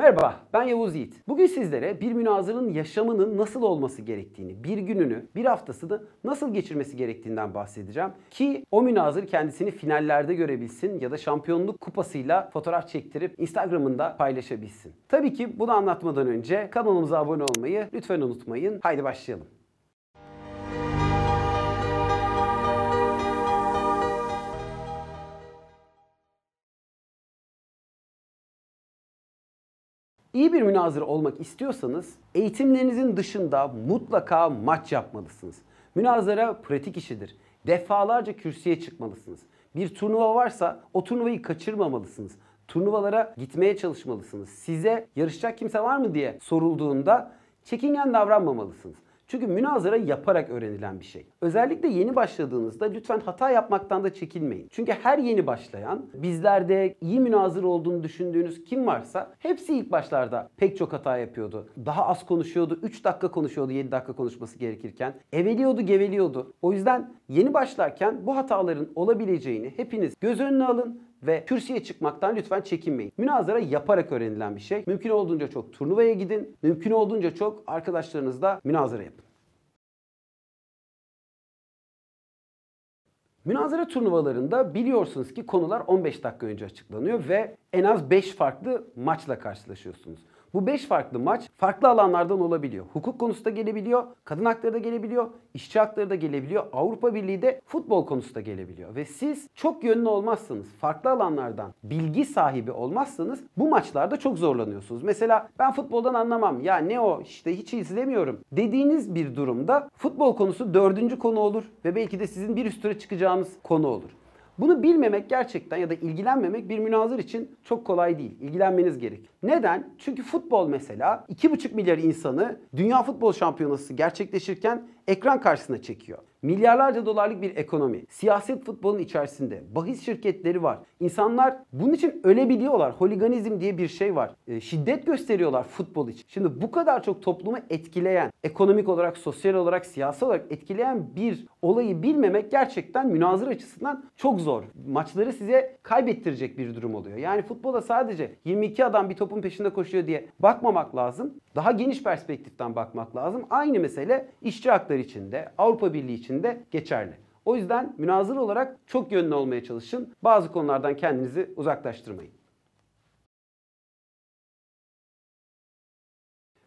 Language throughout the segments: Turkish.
Merhaba, ben Yavuz Yiğit. Bugün sizlere bir münazırın yaşamının nasıl olması gerektiğini, bir gününü, bir haftasını nasıl geçirmesi gerektiğinden bahsedeceğim. Ki o münazır kendisini finallerde görebilsin ya da şampiyonluk kupasıyla fotoğraf çektirip Instagram'ında paylaşabilsin. Tabii ki bunu anlatmadan önce kanalımıza abone olmayı lütfen unutmayın. Haydi başlayalım. İyi bir münazır olmak istiyorsanız eğitimlerinizin dışında mutlaka maç yapmalısınız. Münazara pratik işidir. Defalarca kürsüye çıkmalısınız. Bir turnuva varsa o turnuvayı kaçırmamalısınız. Turnuvalara gitmeye çalışmalısınız. Size yarışacak kimse var mı diye sorulduğunda çekingen davranmamalısınız. Çünkü münazara yaparak öğrenilen bir şey. Özellikle yeni başladığınızda lütfen hata yapmaktan da çekinmeyin. Çünkü her yeni başlayan, bizlerde iyi münazır olduğunu düşündüğünüz kim varsa hepsi ilk başlarda pek çok hata yapıyordu. Daha az konuşuyordu, 3 dakika konuşuyordu 7 dakika konuşması gerekirken. Eveliyordu, geveliyordu. O yüzden yeni başlarken bu hataların olabileceğini hepiniz göz önüne alın ve kürsüye çıkmaktan lütfen çekinmeyin. Münazara yaparak öğrenilen bir şey. Mümkün olduğunca çok turnuvaya gidin. Mümkün olduğunca çok arkadaşlarınızla münazara yapın. Münazara turnuvalarında biliyorsunuz ki konular 15 dakika önce açıklanıyor ve en az 5 farklı maçla karşılaşıyorsunuz. Bu 5 farklı maç farklı alanlardan olabiliyor. Hukuk konusu da gelebiliyor, kadın hakları da gelebiliyor, işçi hakları da gelebiliyor, Avrupa Birliği de futbol konusu da gelebiliyor. Ve siz çok yönlü olmazsanız, farklı alanlardan bilgi sahibi olmazsanız bu maçlarda çok zorlanıyorsunuz. Mesela ben futboldan anlamam, ya ne o işte hiç izlemiyorum dediğiniz bir durumda futbol konusu dördüncü konu olur ve belki de sizin bir üstüne çıkacağınız konu olur. Bunu bilmemek gerçekten ya da ilgilenmemek bir münazır için çok kolay değil. İlgilenmeniz gerek. Neden? Çünkü futbol mesela 2,5 milyar insanı Dünya Futbol Şampiyonası gerçekleşirken ekran karşısına çekiyor. Milyarlarca dolarlık bir ekonomi. Siyaset futbolun içerisinde. Bahis şirketleri var. İnsanlar bunun için ölebiliyorlar. Holiganizm diye bir şey var. E, şiddet gösteriyorlar futbol için. Şimdi bu kadar çok toplumu etkileyen, ekonomik olarak, sosyal olarak, siyasi olarak etkileyen bir olayı bilmemek gerçekten münazır açısından çok zor. Maçları size kaybettirecek bir durum oluyor. Yani futbola sadece 22 adam bir topun peşinde koşuyor diye bakmamak lazım. Daha geniş perspektiften bakmak lazım. Aynı mesele işçi hakları içinde, Avrupa Birliği içinde geçerli. O yüzden münazır olarak çok yönlü olmaya çalışın. Bazı konulardan kendinizi uzaklaştırmayın.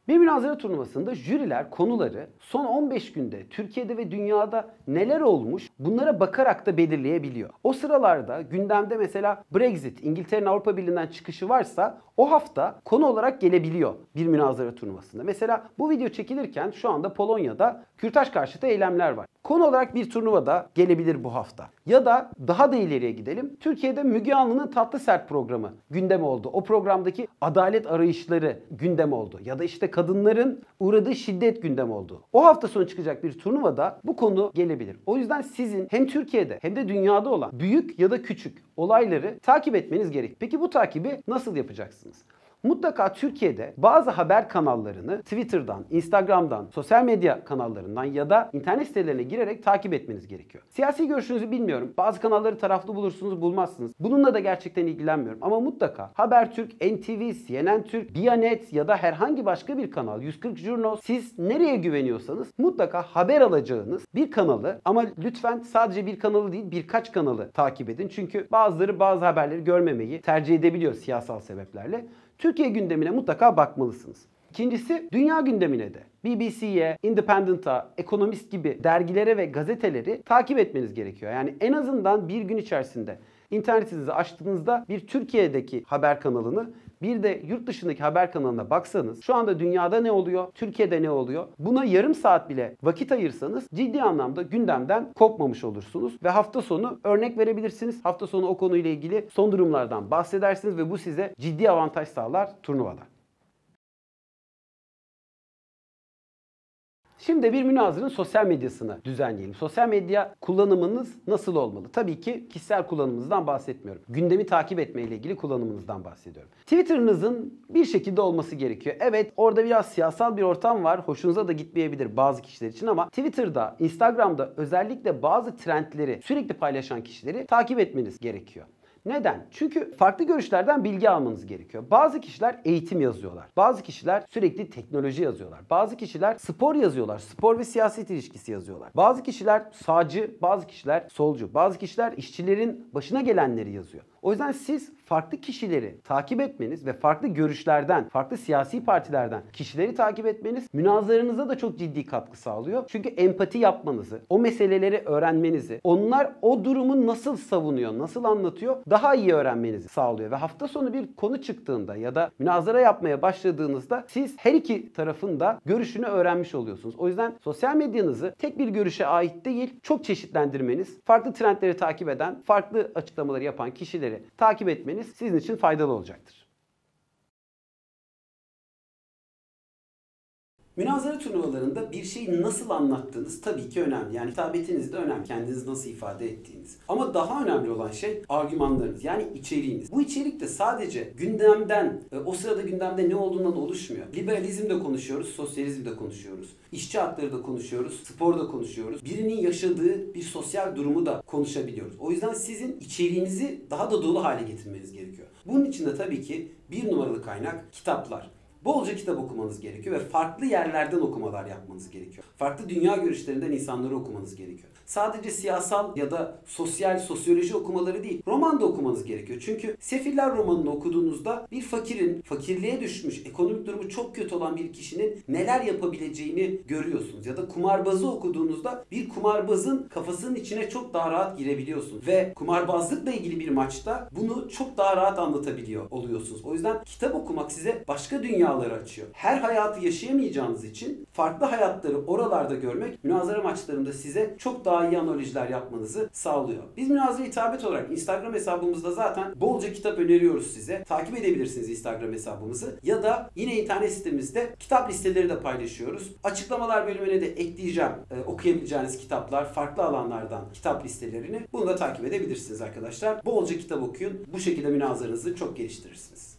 Bir münazara turnuvasında jüriler konuları son 15 günde Türkiye'de ve dünyada neler olmuş bunlara bakarak da belirleyebiliyor. O sıralarda gündemde mesela Brexit, İngiltere'nin Avrupa Birliği'nden çıkışı varsa o hafta konu olarak gelebiliyor bir münazara turnuvasında. Mesela bu video çekilirken şu anda Polonya'da kürtaj karşıtı eylemler var. Konu olarak bir turnuvada gelebilir bu hafta. Ya da daha da ileriye gidelim. Türkiye'de Müge Anlı'nın Tatlı Sert programı gündem oldu. O programdaki adalet arayışları gündem oldu. Ya da işte kadınların uğradığı şiddet gündem oldu. O hafta sonu çıkacak bir turnuvada bu konu gelebilir. O yüzden sizin hem Türkiye'de hem de dünyada olan büyük ya da küçük olayları takip etmeniz gerek. Peki bu takibi nasıl yapacaksınız? Mutlaka Türkiye'de bazı haber kanallarını Twitter'dan, Instagram'dan, sosyal medya kanallarından ya da internet sitelerine girerek takip etmeniz gerekiyor. Siyasi görüşünüzü bilmiyorum. Bazı kanalları taraflı bulursunuz, bulmazsınız. Bununla da gerçekten ilgilenmiyorum. Ama mutlaka Habertürk, NTV, CNN Türk, Bianet ya da herhangi başka bir kanal, 140 Jurno siz nereye güveniyorsanız mutlaka haber alacağınız bir kanalı ama lütfen sadece bir kanalı değil birkaç kanalı takip edin. Çünkü bazıları bazı haberleri görmemeyi tercih edebiliyor siyasal sebeplerle. Türkiye gündemine mutlaka bakmalısınız. İkincisi dünya gündemine de. BBC'ye, Independent'a, Economist gibi dergilere ve gazeteleri takip etmeniz gerekiyor. Yani en azından bir gün içerisinde internetinizi açtığınızda bir Türkiye'deki haber kanalını bir de yurt dışındaki haber kanalına baksanız şu anda dünyada ne oluyor, Türkiye'de ne oluyor? Buna yarım saat bile vakit ayırsanız ciddi anlamda gündemden kopmamış olursunuz ve hafta sonu örnek verebilirsiniz. Hafta sonu o konuyla ilgili son durumlardan bahsedersiniz ve bu size ciddi avantaj sağlar turnuvada. Şimdi bir münazırın sosyal medyasını düzenleyelim. Sosyal medya kullanımınız nasıl olmalı? Tabii ki kişisel kullanımınızdan bahsetmiyorum. Gündemi takip etme ile ilgili kullanımınızdan bahsediyorum. Twitter'ınızın bir şekilde olması gerekiyor. Evet orada biraz siyasal bir ortam var. Hoşunuza da gitmeyebilir bazı kişiler için ama Twitter'da, Instagram'da özellikle bazı trendleri sürekli paylaşan kişileri takip etmeniz gerekiyor. Neden? Çünkü farklı görüşlerden bilgi almanız gerekiyor. Bazı kişiler eğitim yazıyorlar. Bazı kişiler sürekli teknoloji yazıyorlar. Bazı kişiler spor yazıyorlar. Spor ve siyaset ilişkisi yazıyorlar. Bazı kişiler sağcı, bazı kişiler solcu. Bazı kişiler işçilerin başına gelenleri yazıyor. O yüzden siz farklı kişileri takip etmeniz ve farklı görüşlerden, farklı siyasi partilerden kişileri takip etmeniz münazarınıza da çok ciddi katkı sağlıyor. Çünkü empati yapmanızı, o meseleleri öğrenmenizi, onlar o durumu nasıl savunuyor, nasıl anlatıyor daha iyi öğrenmenizi sağlıyor. Ve hafta sonu bir konu çıktığında ya da münazara yapmaya başladığınızda siz her iki tarafın da görüşünü öğrenmiş oluyorsunuz. O yüzden sosyal medyanızı tek bir görüşe ait değil, çok çeşitlendirmeniz, farklı trendleri takip eden, farklı açıklamaları yapan kişileri takip etmeniz sizin için faydalı olacaktır. Münazara turnuvalarında bir şeyi nasıl anlattığınız tabii ki önemli. Yani hitabetiniz de önemli. Kendinizi nasıl ifade ettiğiniz. Ama daha önemli olan şey argümanlarınız. Yani içeriğiniz. Bu içerik de sadece gündemden, e, o sırada gündemde ne olduğundan oluşmuyor. Liberalizm de konuşuyoruz, sosyalizm de konuşuyoruz. İşçi hakları da konuşuyoruz, spor da konuşuyoruz. Birinin yaşadığı bir sosyal durumu da konuşabiliyoruz. O yüzden sizin içeriğinizi daha da dolu hale getirmeniz gerekiyor. Bunun için de tabii ki bir numaralı kaynak kitaplar. Bolca kitap okumanız gerekiyor ve farklı yerlerden okumalar yapmanız gerekiyor. Farklı dünya görüşlerinden insanları okumanız gerekiyor. Sadece siyasal ya da sosyal, sosyoloji okumaları değil, roman da okumanız gerekiyor. Çünkü Sefiller romanını okuduğunuzda bir fakirin, fakirliğe düşmüş, ekonomik durumu çok kötü olan bir kişinin neler yapabileceğini görüyorsunuz. Ya da kumarbazı okuduğunuzda bir kumarbazın kafasının içine çok daha rahat girebiliyorsunuz. Ve kumarbazlıkla ilgili bir maçta bunu çok daha rahat anlatabiliyor oluyorsunuz. O yüzden kitap okumak size başka dünyaları açıyor. Her hayatı yaşayamayacağınız için farklı hayatları oralarda görmek münazara maçlarında size çok daha iyi analizler yapmanızı sağlıyor. Biz münazara hitabet olarak Instagram hesabımızda zaten bolca kitap öneriyoruz size. Takip edebilirsiniz Instagram hesabımızı. Ya da yine internet sitemizde kitap listeleri de paylaşıyoruz. Açıklamalar bölümüne de ekleyeceğim e, okuyabileceğiniz kitaplar, farklı alanlardan kitap listelerini. Bunu da takip edebilirsiniz arkadaşlar. Bolca kitap okuyun. Bu şekilde münazaranızı çok geliştirirsiniz.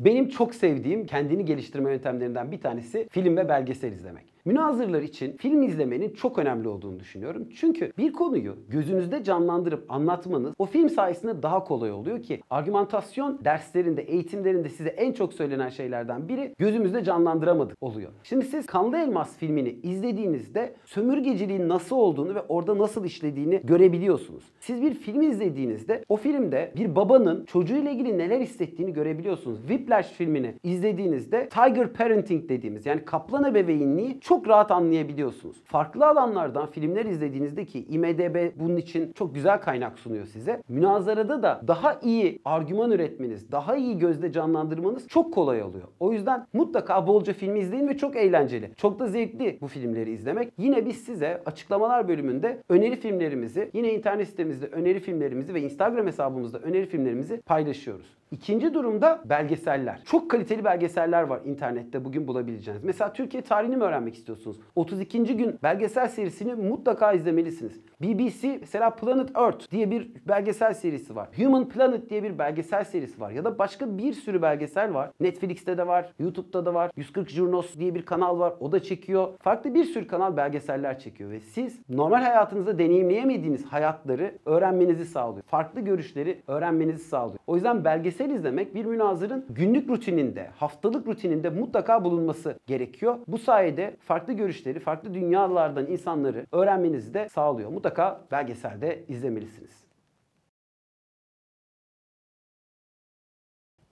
Benim çok sevdiğim kendini geliştirme yöntemlerinden bir tanesi film ve belgesel izlemek. Münazırlar için film izlemenin çok önemli olduğunu düşünüyorum. Çünkü bir konuyu gözünüzde canlandırıp anlatmanız o film sayesinde daha kolay oluyor ki argümantasyon derslerinde, eğitimlerinde size en çok söylenen şeylerden biri gözümüzde canlandıramadık oluyor. Şimdi siz Kanlı Elmas filmini izlediğinizde sömürgeciliğin nasıl olduğunu ve orada nasıl işlediğini görebiliyorsunuz. Siz bir film izlediğinizde o filmde bir babanın çocuğuyla ilgili neler hissettiğini görebiliyorsunuz. Whiplash filmini izlediğinizde Tiger Parenting dediğimiz yani kaplan ebeveynliği çok rahat anlayabiliyorsunuz. Farklı alanlardan filmler izlediğinizde ki IMDB bunun için çok güzel kaynak sunuyor size. Münazarada da daha iyi argüman üretmeniz, daha iyi gözde canlandırmanız çok kolay oluyor. O yüzden mutlaka bolca filmi izleyin ve çok eğlenceli. Çok da zevkli bu filmleri izlemek. Yine biz size açıklamalar bölümünde öneri filmlerimizi, yine internet sitemizde öneri filmlerimizi ve Instagram hesabımızda öneri filmlerimizi paylaşıyoruz. İkinci durumda belgeseller. Çok kaliteli belgeseller var internette bugün bulabileceğiniz. Mesela Türkiye tarihini mi öğrenmek istiyorsunuz? 32. gün belgesel serisini mutlaka izlemelisiniz. BBC mesela Planet Earth diye bir belgesel serisi var. Human Planet diye bir belgesel serisi var. Ya da başka bir sürü belgesel var. Netflix'te de var, YouTube'da da var. 140 Jurnos diye bir kanal var. O da çekiyor. Farklı bir sürü kanal belgeseller çekiyor ve siz normal hayatınızda deneyimleyemediğiniz hayatları öğrenmenizi sağlıyor. Farklı görüşleri öğrenmenizi sağlıyor. O yüzden belgesel izlemek bir münazırın günlük rutininde, haftalık rutininde mutlaka bulunması gerekiyor. Bu sayede farklı görüşleri, farklı dünyalardan insanları öğrenmenizi de sağlıyor. Mutlaka belgeselde izlemelisiniz.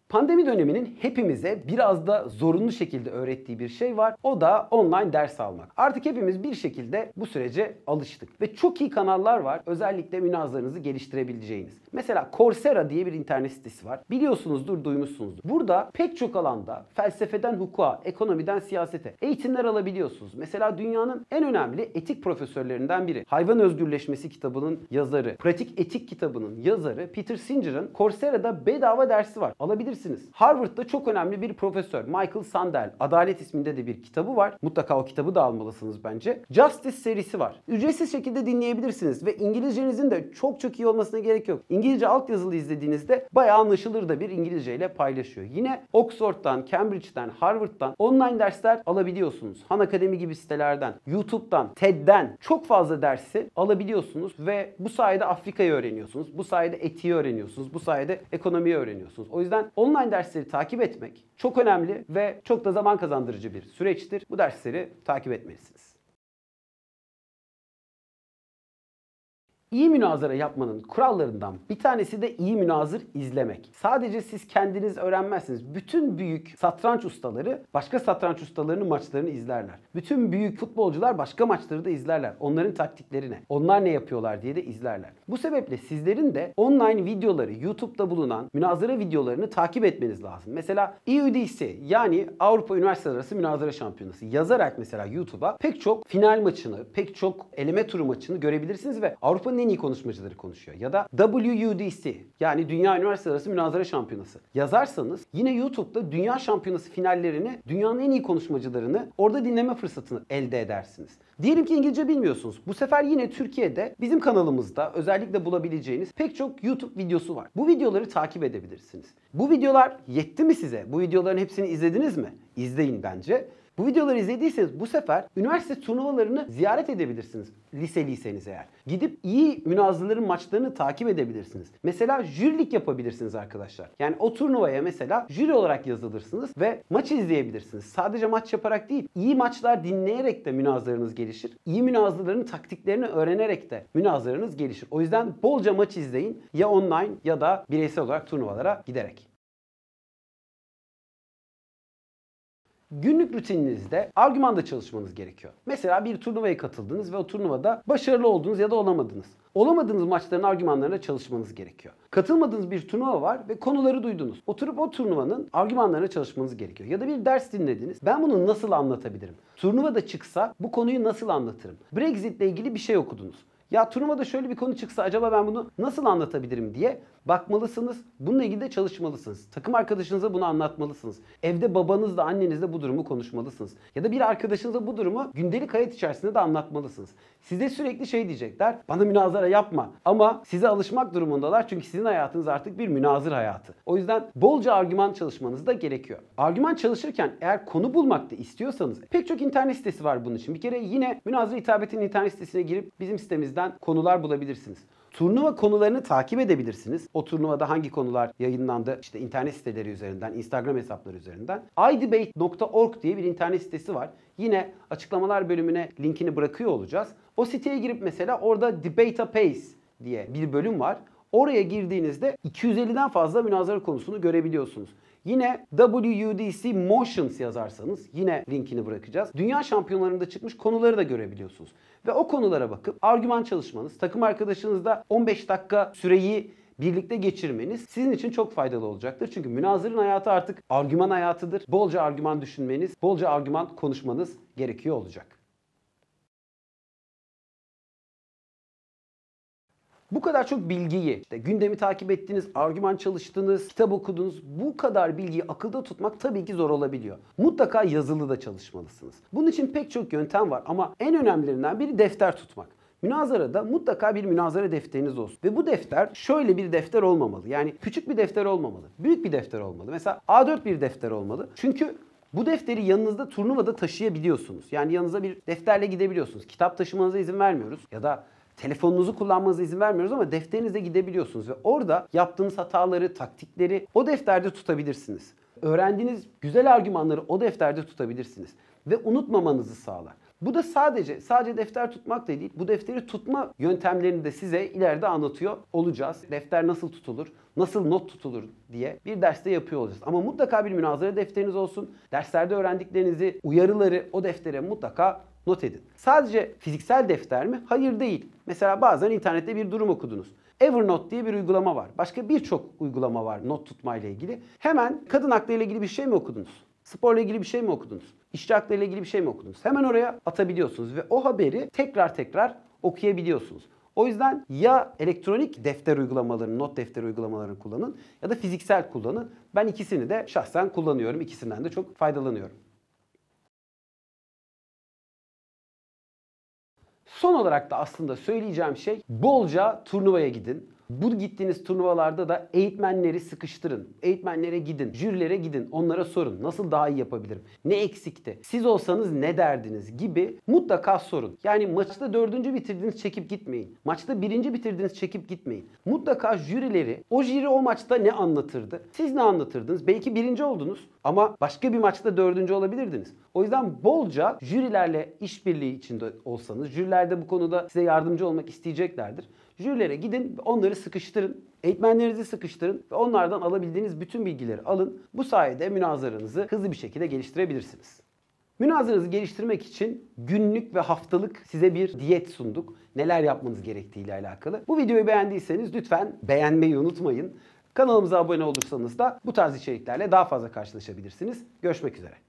Pandemi döneminin hepimize biraz da zorunlu şekilde öğrettiği bir şey var. O da online ders almak. Artık hepimiz bir şekilde bu sürece alıştık. Ve çok iyi kanallar var. Özellikle münazlarınızı geliştirebileceğiniz. Mesela Coursera diye bir internet sitesi var. Biliyorsunuzdur, duymuşsunuzdur. Burada pek çok alanda felsefeden hukuka, ekonomiden siyasete eğitimler alabiliyorsunuz. Mesela dünyanın en önemli etik profesörlerinden biri. Hayvan Özgürleşmesi kitabının yazarı, Pratik Etik kitabının yazarı Peter Singer'ın Coursera'da bedava dersi var. Alabilirsiniz okuyabilirsiniz. Harvard'da çok önemli bir profesör Michael Sandel, Adalet isminde de bir kitabı var. Mutlaka o kitabı da almalısınız bence. Justice serisi var. Ücretsiz şekilde dinleyebilirsiniz ve İngilizcenizin de çok çok iyi olmasına gerek yok. İngilizce altyazılı izlediğinizde bayağı anlaşılır da bir İngilizce ile paylaşıyor. Yine Oxford'dan, Cambridge'den, Harvard'dan online dersler alabiliyorsunuz. Han Akademi gibi sitelerden, YouTube'dan, TED'den çok fazla dersi alabiliyorsunuz ve bu sayede Afrika'yı öğreniyorsunuz. Bu sayede etiği öğreniyorsunuz. Bu sayede ekonomiyi öğreniyorsunuz. O yüzden online dersleri takip etmek çok önemli ve çok da zaman kazandırıcı bir süreçtir. Bu dersleri takip etmelisiniz. İyi münazara yapmanın kurallarından bir tanesi de iyi münazır izlemek. Sadece siz kendiniz öğrenmezsiniz. Bütün büyük satranç ustaları başka satranç ustalarının maçlarını izlerler. Bütün büyük futbolcular başka maçları da izlerler. Onların taktiklerini, onlar ne yapıyorlar diye de izlerler. Bu sebeple sizlerin de online videoları, YouTube'da bulunan münazara videolarını takip etmeniz lazım. Mesela EUDC yani Avrupa Üniversiteler Arası Münazara Şampiyonası yazarak mesela YouTube'a pek çok final maçını, pek çok eleme turu maçını görebilirsiniz ve Avrupa'nın dünyanın en iyi konuşmacıları konuşuyor. Ya da WUDC yani Dünya Üniversite Arası Münazara Şampiyonası. Yazarsanız yine YouTube'da Dünya Şampiyonası finallerini, dünyanın en iyi konuşmacılarını orada dinleme fırsatını elde edersiniz. Diyelim ki İngilizce bilmiyorsunuz. Bu sefer yine Türkiye'de bizim kanalımızda özellikle bulabileceğiniz pek çok YouTube videosu var. Bu videoları takip edebilirsiniz. Bu videolar yetti mi size? Bu videoların hepsini izlediniz mi? İzleyin bence. Bu videoları izlediyseniz bu sefer üniversite turnuvalarını ziyaret edebilirsiniz. Lise liseniz eğer. Gidip iyi münazırların maçlarını takip edebilirsiniz. Mesela jürilik yapabilirsiniz arkadaşlar. Yani o turnuvaya mesela jüri olarak yazılırsınız ve maç izleyebilirsiniz. Sadece maç yaparak değil, iyi maçlar dinleyerek de münazırınız gelişir. İyi münazırların taktiklerini öğrenerek de münazırınız gelişir. O yüzden bolca maç izleyin. Ya online ya da bireysel olarak turnuvalara giderek. Günlük rutininizde argümanda çalışmanız gerekiyor. Mesela bir turnuvaya katıldınız ve o turnuvada başarılı oldunuz ya da olamadınız. Olamadığınız maçların argümanlarına çalışmanız gerekiyor. Katılmadığınız bir turnuva var ve konuları duydunuz. Oturup o turnuvanın argümanlarına çalışmanız gerekiyor. Ya da bir ders dinlediniz. Ben bunu nasıl anlatabilirim? Turnuvada çıksa bu konuyu nasıl anlatırım? Brexit ile ilgili bir şey okudunuz. Ya turnuvada şöyle bir konu çıksa acaba ben bunu nasıl anlatabilirim diye bakmalısınız. Bununla ilgili de çalışmalısınız. Takım arkadaşınıza bunu anlatmalısınız. Evde babanızla annenizle bu durumu konuşmalısınız. Ya da bir arkadaşınıza bu durumu gündelik hayat içerisinde de anlatmalısınız. Size sürekli şey diyecekler. Bana münazara yapma. Ama size alışmak durumundalar. Çünkü sizin hayatınız artık bir münazır hayatı. O yüzden bolca argüman çalışmanız da gerekiyor. Argüman çalışırken eğer konu bulmak da istiyorsanız pek çok internet sitesi var bunun için. Bir kere yine münazara hitabetinin internet sitesine girip bizim sitemizden konular bulabilirsiniz. Turnuva konularını takip edebilirsiniz. O turnuvada hangi konular yayınlandı? İşte internet siteleri üzerinden, Instagram hesapları üzerinden. idebate.org diye bir internet sitesi var. Yine açıklamalar bölümüne linkini bırakıyor olacağız. O siteye girip mesela orada Debate a Pace diye bir bölüm var. Oraya girdiğinizde 250'den fazla münazara konusunu görebiliyorsunuz. Yine WUDC Motions yazarsanız yine linkini bırakacağız. Dünya şampiyonlarında çıkmış konuları da görebiliyorsunuz. Ve o konulara bakıp argüman çalışmanız, takım arkadaşınızda 15 dakika süreyi birlikte geçirmeniz sizin için çok faydalı olacaktır. Çünkü münazırın hayatı artık argüman hayatıdır. Bolca argüman düşünmeniz, bolca argüman konuşmanız gerekiyor olacak. Bu kadar çok bilgiyi, işte gündemi takip ettiniz, argüman çalıştınız, kitap okudunuz. Bu kadar bilgiyi akılda tutmak tabii ki zor olabiliyor. Mutlaka yazılı da çalışmalısınız. Bunun için pek çok yöntem var ama en önemlilerinden biri defter tutmak. Münazarada mutlaka bir münazara defteriniz olsun. Ve bu defter şöyle bir defter olmamalı. Yani küçük bir defter olmamalı. Büyük bir defter olmalı. Mesela A4 bir defter olmalı. Çünkü bu defteri yanınızda turnuvada taşıyabiliyorsunuz. Yani yanınıza bir defterle gidebiliyorsunuz. Kitap taşımanıza izin vermiyoruz. Ya da telefonunuzu kullanmanıza izin vermiyoruz ama defterinize gidebiliyorsunuz ve orada yaptığınız hataları, taktikleri o defterde tutabilirsiniz. Öğrendiğiniz güzel argümanları o defterde tutabilirsiniz ve unutmamanızı sağlar. Bu da sadece sadece defter tutmak da değil. Bu defteri tutma yöntemlerini de size ileride anlatıyor olacağız. Defter nasıl tutulur, nasıl not tutulur diye bir derste yapıyor olacağız. Ama mutlaka bir münazara defteriniz olsun. Derslerde öğrendiklerinizi, uyarıları o deftere mutlaka not edin. Sadece fiziksel defter mi? Hayır değil. Mesela bazen internette bir durum okudunuz. Evernote diye bir uygulama var. Başka birçok uygulama var not tutmayla ilgili. Hemen kadın hakları ile ilgili bir şey mi okudunuz? Sporla ilgili bir şey mi okudunuz? İşçi hakları ile ilgili bir şey mi okudunuz? Hemen oraya atabiliyorsunuz ve o haberi tekrar tekrar okuyabiliyorsunuz. O yüzden ya elektronik defter uygulamalarını, not defteri uygulamalarını kullanın ya da fiziksel kullanın. Ben ikisini de şahsen kullanıyorum. İkisinden de çok faydalanıyorum. Son olarak da aslında söyleyeceğim şey bolca turnuvaya gidin. Bu gittiğiniz turnuvalarda da eğitmenleri sıkıştırın. Eğitmenlere gidin, jürilere gidin, onlara sorun. Nasıl daha iyi yapabilirim? Ne eksikti? Siz olsanız ne derdiniz? Gibi mutlaka sorun. Yani maçta dördüncü bitirdiniz çekip gitmeyin. Maçta birinci bitirdiniz çekip gitmeyin. Mutlaka jürileri, o jüri o maçta ne anlatırdı? Siz ne anlatırdınız? Belki birinci oldunuz ama başka bir maçta dördüncü olabilirdiniz. O yüzden bolca jürilerle işbirliği içinde olsanız, jüriler de bu konuda size yardımcı olmak isteyeceklerdir. Jürilere gidin, onları sıkıştırın, eğitmenlerinizi sıkıştırın ve onlardan alabildiğiniz bütün bilgileri alın. Bu sayede münazaranızı hızlı bir şekilde geliştirebilirsiniz. Münazaranızı geliştirmek için günlük ve haftalık size bir diyet sunduk. Neler yapmanız gerektiğiyle alakalı. Bu videoyu beğendiyseniz lütfen beğenmeyi unutmayın. Kanalımıza abone olursanız da bu tarz içeriklerle daha fazla karşılaşabilirsiniz. Görüşmek üzere.